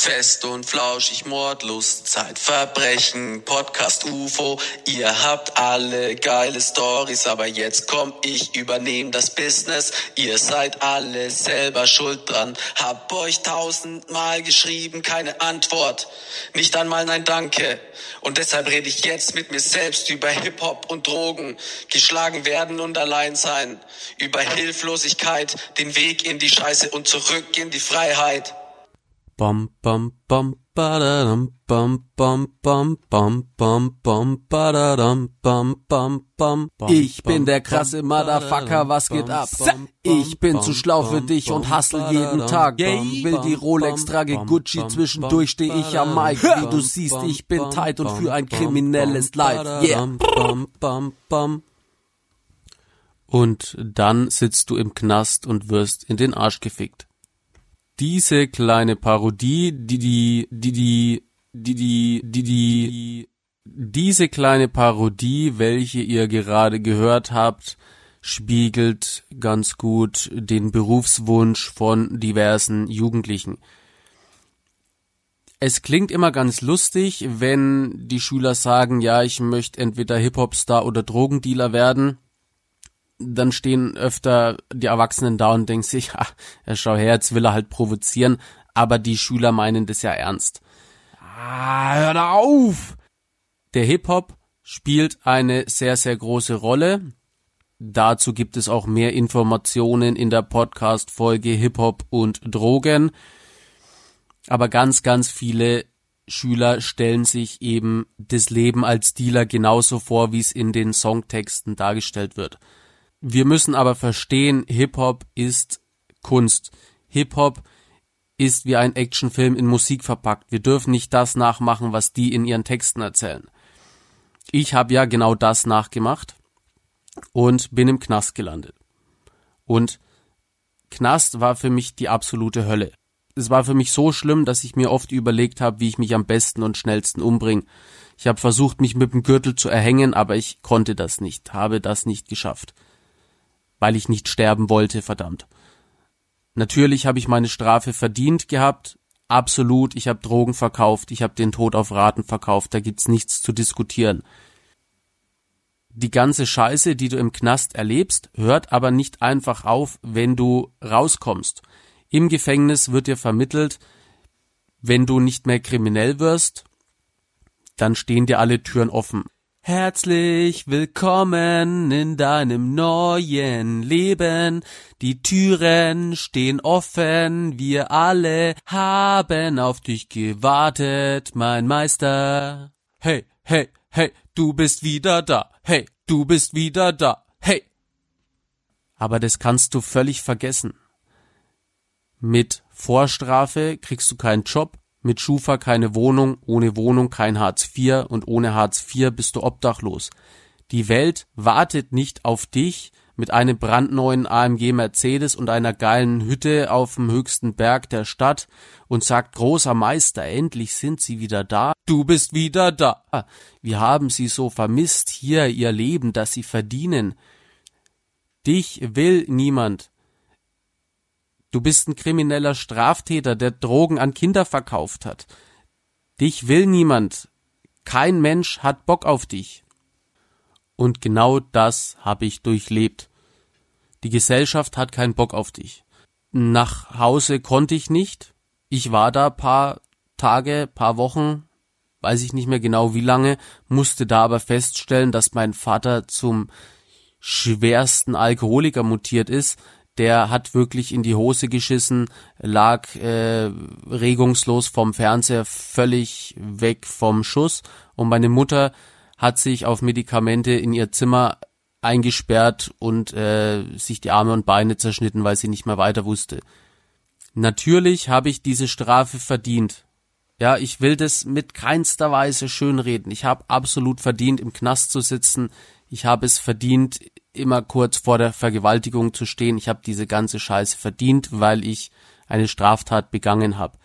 Fest und flauschig, Mordlust, Zeitverbrechen, Podcast UFO. Ihr habt alle geile Stories, aber jetzt komm ich, übernehm das Business. Ihr seid alle selber schuld dran. Hab euch tausendmal geschrieben, keine Antwort. Nicht einmal nein Danke. Und deshalb rede ich jetzt mit mir selbst über Hip-Hop und Drogen. Geschlagen werden und allein sein. Über Hilflosigkeit, den Weg in die Scheiße und zurück in die Freiheit. Bam, bam, bam, badadam, bam, bam, bam, bam, bam, bam, badadam, bam, bam, bam. Ich bin der krasse Motherfucker, was geht ab? Ich bin zu schlau für dich und hustle jeden Tag. Will die Rolex, trage Gucci, zwischendurch steh ich am Mic. Wie du siehst, ich bin tight und für ein kriminelles Life. Yeah. Und dann sitzt du im Knast und wirst in den Arsch gefickt diese kleine Parodie, die die, die die, die die, die die, diese kleine Parodie, welche ihr gerade gehört habt, spiegelt ganz gut den Berufswunsch von diversen Jugendlichen. Es klingt immer ganz lustig, wenn die Schüler sagen, ja, ich möchte entweder Hip-Hop-Star oder Drogendealer werden dann stehen öfter die Erwachsenen da und denken sich, ja, schau her, jetzt will er halt provozieren, aber die Schüler meinen das ja ernst. Ah, hör da auf! Der Hip-Hop spielt eine sehr, sehr große Rolle. Dazu gibt es auch mehr Informationen in der Podcast-Folge Hip-Hop und Drogen. Aber ganz, ganz viele Schüler stellen sich eben das Leben als Dealer genauso vor, wie es in den Songtexten dargestellt wird. Wir müssen aber verstehen, Hip-Hop ist Kunst. Hip-Hop ist wie ein Actionfilm in Musik verpackt. Wir dürfen nicht das nachmachen, was die in ihren Texten erzählen. Ich habe ja genau das nachgemacht und bin im Knast gelandet. Und Knast war für mich die absolute Hölle. Es war für mich so schlimm, dass ich mir oft überlegt habe, wie ich mich am besten und schnellsten umbringe. Ich habe versucht, mich mit dem Gürtel zu erhängen, aber ich konnte das nicht, habe das nicht geschafft weil ich nicht sterben wollte, verdammt. Natürlich habe ich meine Strafe verdient gehabt, absolut, ich habe Drogen verkauft, ich habe den Tod auf Raten verkauft, da gibt's nichts zu diskutieren. Die ganze Scheiße, die du im Knast erlebst, hört aber nicht einfach auf, wenn du rauskommst. Im Gefängnis wird dir vermittelt, wenn du nicht mehr kriminell wirst, dann stehen dir alle Türen offen. Herzlich willkommen in deinem neuen Leben. Die Türen stehen offen, wir alle haben auf dich gewartet, mein Meister. Hey, hey, hey, du bist wieder da. Hey, du bist wieder da. Hey. Aber das kannst du völlig vergessen. Mit Vorstrafe kriegst du keinen Job, mit Schufa keine Wohnung, ohne Wohnung kein Hartz IV und ohne Hartz IV bist du obdachlos. Die Welt wartet nicht auf dich mit einem brandneuen AMG Mercedes und einer geilen Hütte auf dem höchsten Berg der Stadt und sagt großer Meister, endlich sind sie wieder da. Du bist wieder da. Wir haben sie so vermisst, hier ihr Leben, das sie verdienen. Dich will niemand. Du bist ein krimineller Straftäter, der Drogen an Kinder verkauft hat. Dich will niemand. Kein Mensch hat Bock auf dich. Und genau das habe ich durchlebt. Die Gesellschaft hat keinen Bock auf dich. Nach Hause konnte ich nicht. Ich war da paar Tage, paar Wochen, weiß ich nicht mehr genau wie lange, musste da aber feststellen, dass mein Vater zum schwersten Alkoholiker mutiert ist, der hat wirklich in die Hose geschissen, lag äh, regungslos vom Fernseher völlig weg vom Schuss und meine Mutter hat sich auf Medikamente in ihr Zimmer eingesperrt und äh, sich die Arme und Beine zerschnitten, weil sie nicht mehr weiter wusste. Natürlich habe ich diese Strafe verdient. Ja, ich will das mit keinster Weise schönreden. Ich habe absolut verdient, im Knast zu sitzen. Ich habe es verdient, immer kurz vor der Vergewaltigung zu stehen. Ich habe diese ganze Scheiße verdient, weil ich eine Straftat begangen habe.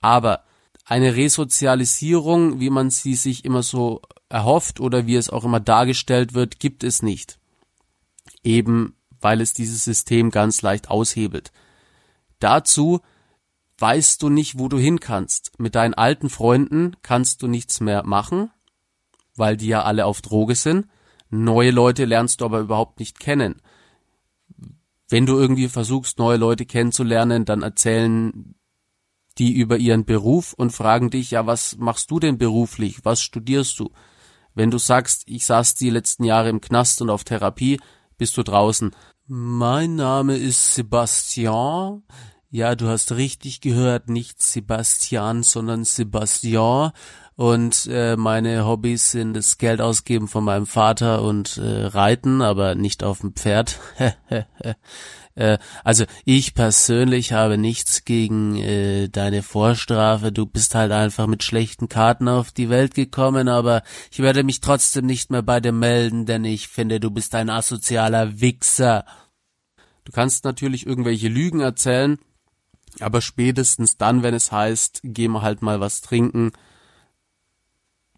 Aber eine Resozialisierung, wie man sie sich immer so erhofft oder wie es auch immer dargestellt wird, gibt es nicht. Eben weil es dieses System ganz leicht aushebelt. Dazu weißt du nicht, wo du hin kannst. Mit deinen alten Freunden kannst du nichts mehr machen, weil die ja alle auf Droge sind. Neue Leute lernst du aber überhaupt nicht kennen. Wenn du irgendwie versuchst, neue Leute kennenzulernen, dann erzählen die über ihren Beruf und fragen dich, ja, was machst du denn beruflich? Was studierst du? Wenn du sagst, ich saß die letzten Jahre im Knast und auf Therapie, bist du draußen. Mein Name ist Sebastian. Ja, du hast richtig gehört, nicht Sebastian, sondern Sebastian. Und äh, meine Hobbys sind das Geld ausgeben von meinem Vater und äh, Reiten, aber nicht auf dem Pferd. Äh, also ich persönlich habe nichts gegen äh, deine Vorstrafe. Du bist halt einfach mit schlechten Karten auf die Welt gekommen, aber ich werde mich trotzdem nicht mehr bei dir melden, denn ich finde, du bist ein asozialer Wichser. Du kannst natürlich irgendwelche Lügen erzählen, aber spätestens dann, wenn es heißt, geh mal halt mal was trinken,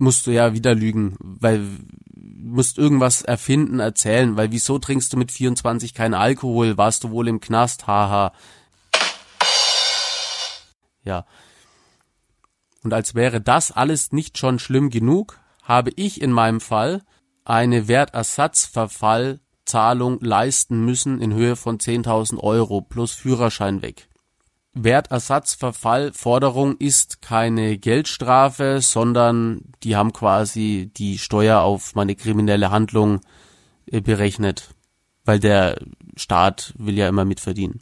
musst du ja wieder lügen, weil musst irgendwas erfinden, erzählen, weil wieso trinkst du mit 24 keinen Alkohol? Warst du wohl im Knast? Haha. Ja. Und als wäre das alles nicht schon schlimm genug, habe ich in meinem Fall eine Wertersatzverfallzahlung leisten müssen in Höhe von 10.000 Euro plus Führerschein weg. Wertersatzverfallforderung ist keine Geldstrafe, sondern die haben quasi die Steuer auf meine kriminelle Handlung äh, berechnet, weil der Staat will ja immer mitverdienen.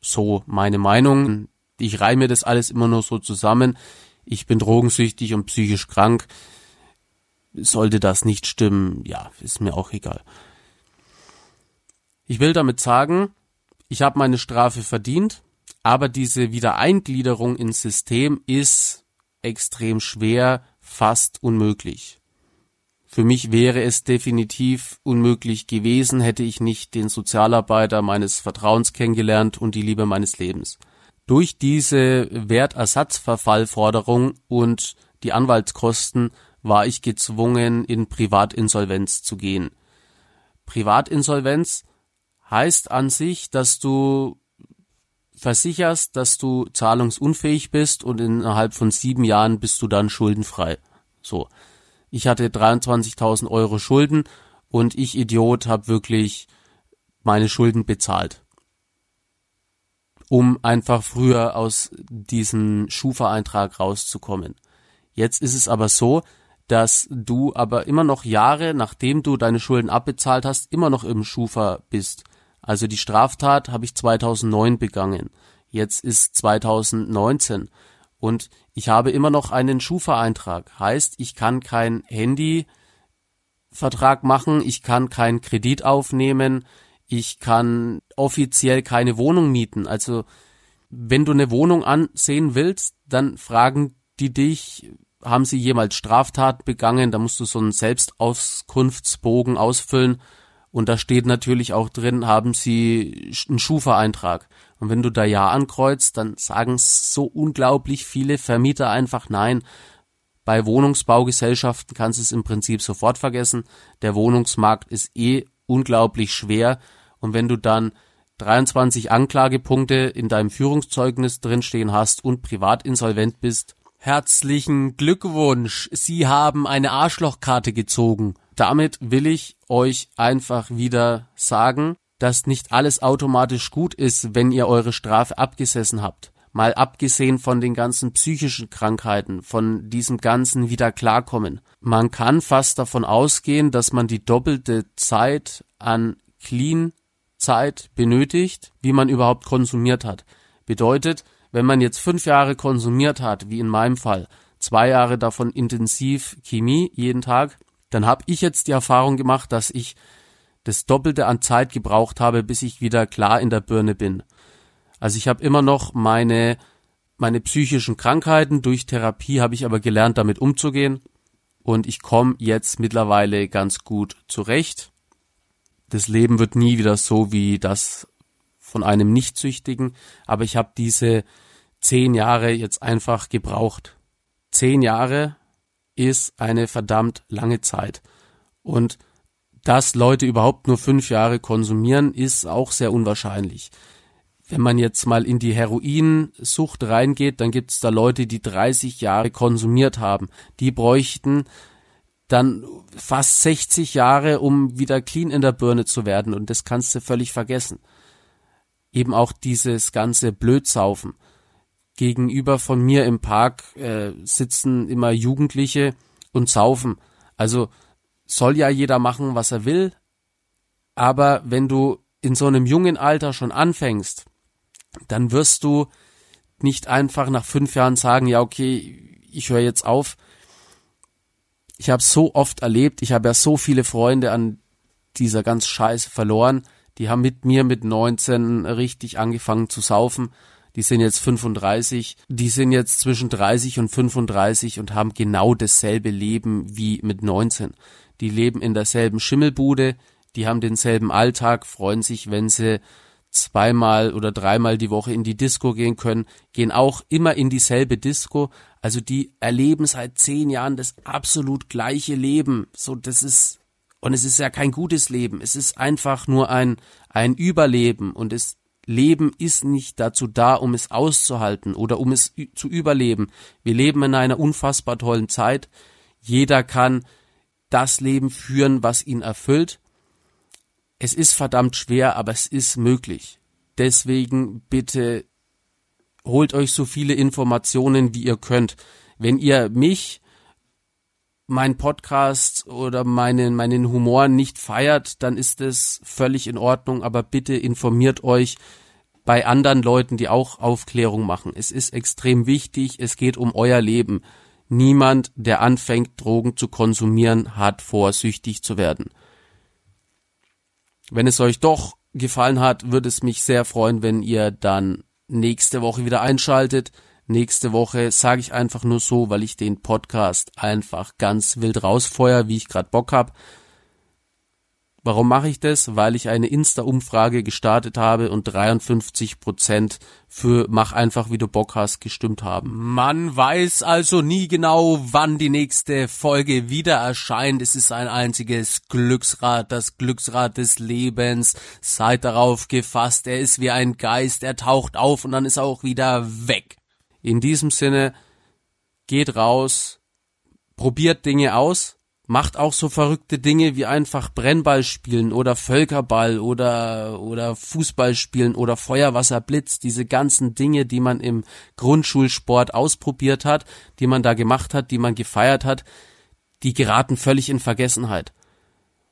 So meine Meinung. Ich reime das alles immer nur so zusammen. Ich bin drogensüchtig und psychisch krank. Sollte das nicht stimmen, ja, ist mir auch egal. Ich will damit sagen, ich habe meine Strafe verdient, aber diese Wiedereingliederung ins System ist extrem schwer, fast unmöglich. Für mich wäre es definitiv unmöglich gewesen, hätte ich nicht den Sozialarbeiter meines Vertrauens kennengelernt und die Liebe meines Lebens. Durch diese Wertersatzverfallforderung und die Anwaltskosten war ich gezwungen, in Privatinsolvenz zu gehen. Privatinsolvenz heißt an sich, dass du versicherst, dass du zahlungsunfähig bist und innerhalb von sieben Jahren bist du dann schuldenfrei. So. Ich hatte 23.000 Euro Schulden und ich Idiot habe wirklich meine Schulden bezahlt. Um einfach früher aus diesem Schufa-Eintrag rauszukommen. Jetzt ist es aber so, dass du aber immer noch Jahre, nachdem du deine Schulden abbezahlt hast, immer noch im Schufa bist. Also die Straftat habe ich 2009 begangen. Jetzt ist 2019 und ich habe immer noch einen Schufa-Eintrag. Heißt, ich kann kein Handyvertrag machen, ich kann keinen Kredit aufnehmen, ich kann offiziell keine Wohnung mieten. Also wenn du eine Wohnung ansehen willst, dann fragen die dich, haben sie jemals Straftat begangen? Da musst du so einen Selbstauskunftsbogen ausfüllen und da steht natürlich auch drin, haben Sie einen Schufa-Eintrag. Und wenn du da Ja ankreuzt, dann sagen so unglaublich viele Vermieter einfach Nein. Bei Wohnungsbaugesellschaften kannst du es im Prinzip sofort vergessen. Der Wohnungsmarkt ist eh unglaublich schwer. Und wenn du dann 23 Anklagepunkte in deinem Führungszeugnis drinstehen hast und privat insolvent bist, herzlichen Glückwunsch. Sie haben eine Arschlochkarte gezogen damit will ich euch einfach wieder sagen, dass nicht alles automatisch gut ist, wenn ihr eure Strafe abgesessen habt. Mal abgesehen von den ganzen psychischen Krankheiten, von diesem ganzen wieder klarkommen. Man kann fast davon ausgehen, dass man die doppelte Zeit an Clean Zeit benötigt, wie man überhaupt konsumiert hat. Bedeutet, wenn man jetzt fünf Jahre konsumiert hat, wie in meinem Fall, zwei Jahre davon intensiv Chemie jeden Tag, dann habe ich jetzt die Erfahrung gemacht, dass ich das Doppelte an Zeit gebraucht habe, bis ich wieder klar in der Birne bin. Also ich habe immer noch meine meine psychischen Krankheiten durch Therapie habe ich aber gelernt, damit umzugehen und ich komme jetzt mittlerweile ganz gut zurecht. Das Leben wird nie wieder so wie das von einem Nichtsüchtigen, aber ich habe diese zehn Jahre jetzt einfach gebraucht. Zehn Jahre ist eine verdammt lange Zeit. Und dass Leute überhaupt nur fünf Jahre konsumieren, ist auch sehr unwahrscheinlich. wenn man jetzt mal in die Heroinsucht reingeht, dann gibt es da Leute, die 30 Jahre konsumiert haben. Die bräuchten dann fast 60 Jahre, um wieder clean in der Birne zu werden. Und das kannst du völlig vergessen. Eben auch dieses ganze Blödsaufen. Gegenüber von mir im Park äh, sitzen immer Jugendliche und saufen. Also soll ja jeder machen, was er will. Aber wenn du in so einem jungen Alter schon anfängst, dann wirst du nicht einfach nach fünf Jahren sagen, ja, okay, ich höre jetzt auf. Ich habe so oft erlebt, ich habe ja so viele Freunde an dieser ganz Scheiße verloren. Die haben mit mir mit 19 richtig angefangen zu saufen. Die sind jetzt 35, die sind jetzt zwischen 30 und 35 und haben genau dasselbe Leben wie mit 19. Die leben in derselben Schimmelbude, die haben denselben Alltag, freuen sich, wenn sie zweimal oder dreimal die Woche in die Disco gehen können, gehen auch immer in dieselbe Disco. Also die erleben seit zehn Jahren das absolut gleiche Leben. So, das ist, und es ist ja kein gutes Leben. Es ist einfach nur ein, ein Überleben und das Leben ist nicht dazu da, um es auszuhalten oder um es zu überleben. Wir leben in einer unfassbar tollen Zeit. Jeder kann das Leben führen, was ihn erfüllt. Es ist verdammt schwer, aber es ist möglich. Deswegen bitte holt euch so viele Informationen, wie ihr könnt. Wenn ihr mich, mein Podcast oder meinen, meinen Humor nicht feiert, dann ist es völlig in Ordnung, aber bitte informiert euch bei anderen Leuten, die auch Aufklärung machen. Es ist extrem wichtig, es geht um euer Leben. Niemand, der anfängt, Drogen zu konsumieren, hat vor, süchtig zu werden. Wenn es euch doch gefallen hat, würde es mich sehr freuen, wenn ihr dann nächste Woche wieder einschaltet. Nächste Woche sage ich einfach nur so, weil ich den Podcast einfach ganz wild rausfeuer, wie ich gerade Bock hab. Warum mache ich das? Weil ich eine Insta-Umfrage gestartet habe und 53 Prozent für mach einfach wie du Bock hast gestimmt haben. Man weiß also nie genau, wann die nächste Folge wieder erscheint. Es ist ein einziges Glücksrad, das Glücksrad des Lebens. Seid darauf gefasst. Er ist wie ein Geist. Er taucht auf und dann ist er auch wieder weg. In diesem Sinne, geht raus, probiert Dinge aus, macht auch so verrückte Dinge wie einfach Brennball spielen oder Völkerball oder oder Fußball spielen oder Feuerwasserblitz, diese ganzen Dinge, die man im Grundschulsport ausprobiert hat, die man da gemacht hat, die man gefeiert hat, die geraten völlig in Vergessenheit.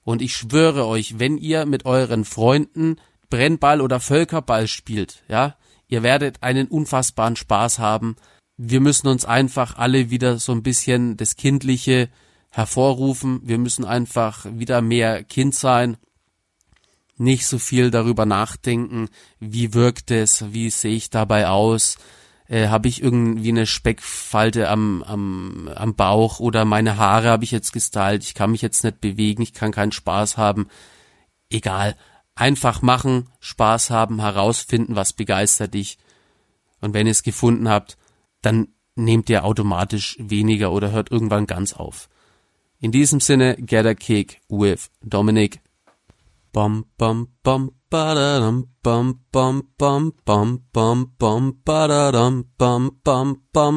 Und ich schwöre euch, wenn ihr mit euren Freunden Brennball oder Völkerball spielt, ja, ihr werdet einen unfassbaren Spaß haben. Wir müssen uns einfach alle wieder so ein bisschen das kindliche hervorrufen. Wir müssen einfach wieder mehr Kind sein, nicht so viel darüber nachdenken, wie wirkt es, wie sehe ich dabei aus, äh, habe ich irgendwie eine Speckfalte am, am, am Bauch oder meine Haare habe ich jetzt gestylt, ich kann mich jetzt nicht bewegen, ich kann keinen Spaß haben. Egal, einfach machen, Spaß haben, herausfinden, was begeistert dich. Und wenn ihr es gefunden habt, dann nehmt ihr automatisch weniger oder hört irgendwann ganz auf. In diesem Sinne, get a kick with Dominic. Bum bum bum ba-da-dum bum bum bum bum bum bum ba-da-dum bum bum bum